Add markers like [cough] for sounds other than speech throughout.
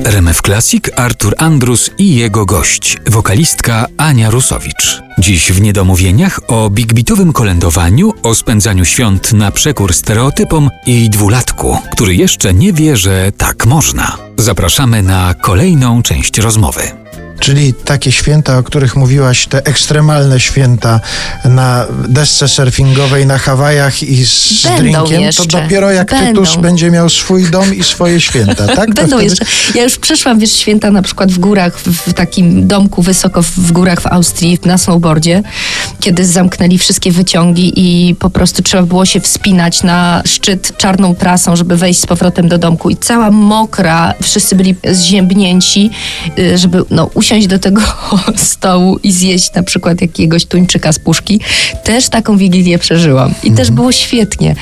W RMF Classic Artur Andrus i jego gość, wokalistka Ania Rusowicz. Dziś w Niedomówieniach o bigbitowym kolędowaniu, o spędzaniu świąt na przekór stereotypom i dwulatku, który jeszcze nie wie, że tak można. Zapraszamy na kolejną część rozmowy. Czyli takie święta, o których mówiłaś, te ekstremalne święta na desce surfingowej na Hawajach i z Będą drinkiem, jeszcze. to dopiero jak Będą. Tytusz będzie miał swój dom i swoje święta, tak? [laughs] Będą wtedy- jeszcze. Ja już przeszłam, wiesz, święta na przykład w górach, w, takim domku wysoko w, w górach w Austrii, na snowboardzie, kiedy zamknęli wszystkie wyciągi i po prostu trzeba było się wspinać na szczyt czarną trasą, żeby wejść z powrotem do domku i cała mokra, wszyscy byli zziębnięci, y, żeby no, usiąść do tego [laughs] stołu i zjeść na przykład jakiegoś tuńczyka z puszki. Też taką wigilię przeżyłam i też było świetnie.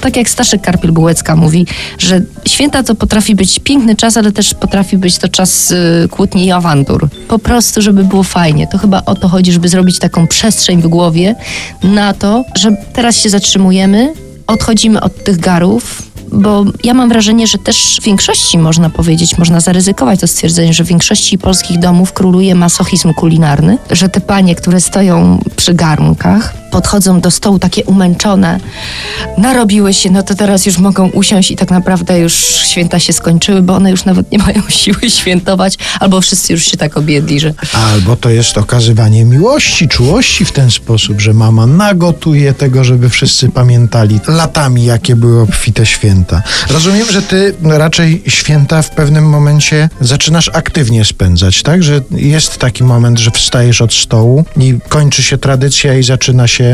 Tak jak Staszek Karpiel-Bułecka mówi, że święta to potrafi być piękny czas, ale też potrafi być to czas y, kłótni i awantur. Po prostu, żeby było fajnie. To chyba o to chodzi, żeby zrobić taką przestrzeń w głowie na to, że teraz się zatrzymujemy, odchodzimy od tych garów, bo ja mam wrażenie, że też w większości, można powiedzieć, można zaryzykować to stwierdzenie, że w większości polskich domów króluje masochizm kulinarny, że te panie, które stoją przy garnkach, podchodzą do stołu takie umęczone, narobiły się, no to teraz już mogą usiąść i tak naprawdę już święta się skończyły, bo one już nawet nie mają [laughs] siły świętować, albo wszyscy już się tak objedli, że Albo to jest okazywanie miłości, czułości w ten sposób, że mama nagotuje tego, żeby wszyscy pamiętali latami, jakie były obfite święta. Rozumiem, że ty raczej święta w pewnym momencie zaczynasz aktywnie spędzać, tak? Że jest taki moment, że wstajesz od stołu i kończy się tradycja i zaczyna się,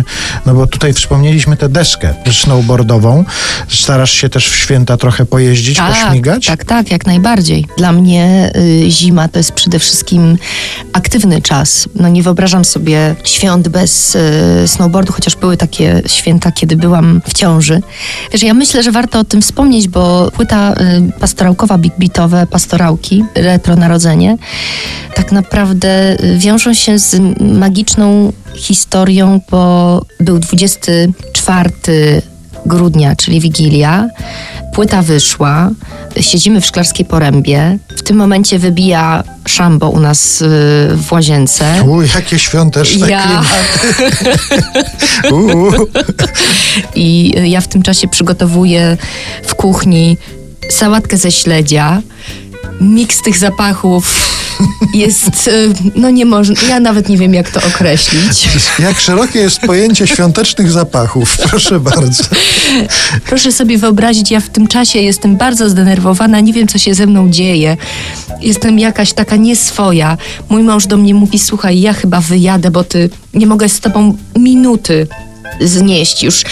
no bo tutaj wspomnieliśmy tę deskę snowboardową. Starasz się też w święta trochę pojeździć, pośmigać? Tak, tak, jak najbardziej. Dla mnie y, zima to jest przede wszystkim aktywny czas. No nie wyobrażam sobie świąt bez y, snowboardu, chociaż były takie święta, kiedy byłam w ciąży. Wiesz, ja myślę, że warto o tym wspomnieć, bo płyta y, pastorałkowa, big beatowe, pastorałki, retro narodzenie, tak naprawdę y, wiążą się z magiczną historią, bo był 24 grudnia, czyli Wigilia. Płyta wyszła, siedzimy w Szklarskiej Porębie. W tym momencie wybija szambo u nas y, w łazience. U, jakie świąteczne Ja. klimaty. [laughs] I ja w tym czasie przygotowuję w kuchni sałatkę ze śledzia. Miks tych zapachów jest, y, no nie można, ja nawet nie wiem jak to określić. jak szerokie jest pojęcie świątecznych zapachów, [laughs] proszę bardzo. Proszę sobie wyobrazić, ja w tym czasie jestem bardzo zdenerwowana, nie wiem co się ze mną dzieje. Jestem jakaś taka nieswoja. Mój mąż do mnie mówi: Słuchaj, ja chyba wyjadę, bo ty nie mogę z tobą minuty znieść już.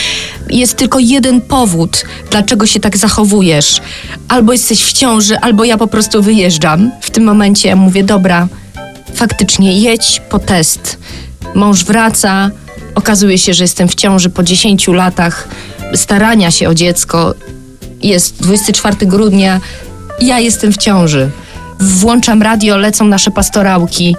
Jest tylko jeden powód, dlaczego się tak zachowujesz. Albo jesteś w ciąży, albo ja po prostu wyjeżdżam. W tym momencie mówię: Dobra, faktycznie jedź po test. Mąż wraca, okazuje się, że jestem w ciąży po 10 latach starania się o dziecko. Jest 24 grudnia, ja jestem w ciąży. Włączam radio, lecą nasze pastorałki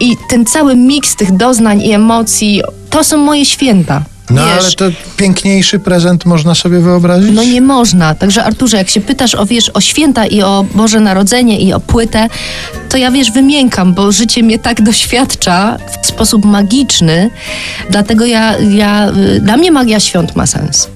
i ten cały miks tych doznań i emocji, to są moje święta. No Wiesz, ale to piękniejszy prezent można sobie wyobrazić? no nie można. Także Arturze, jak się pytasz o, wiesz, o święta i o Boże Narodzenie i o płytę, to ja, wiesz, wymiękam, bo życie mnie tak [laughs] doświadcza w sposób magiczny. Dlatego ja, ja, y, dla mnie magia świąt ma sens.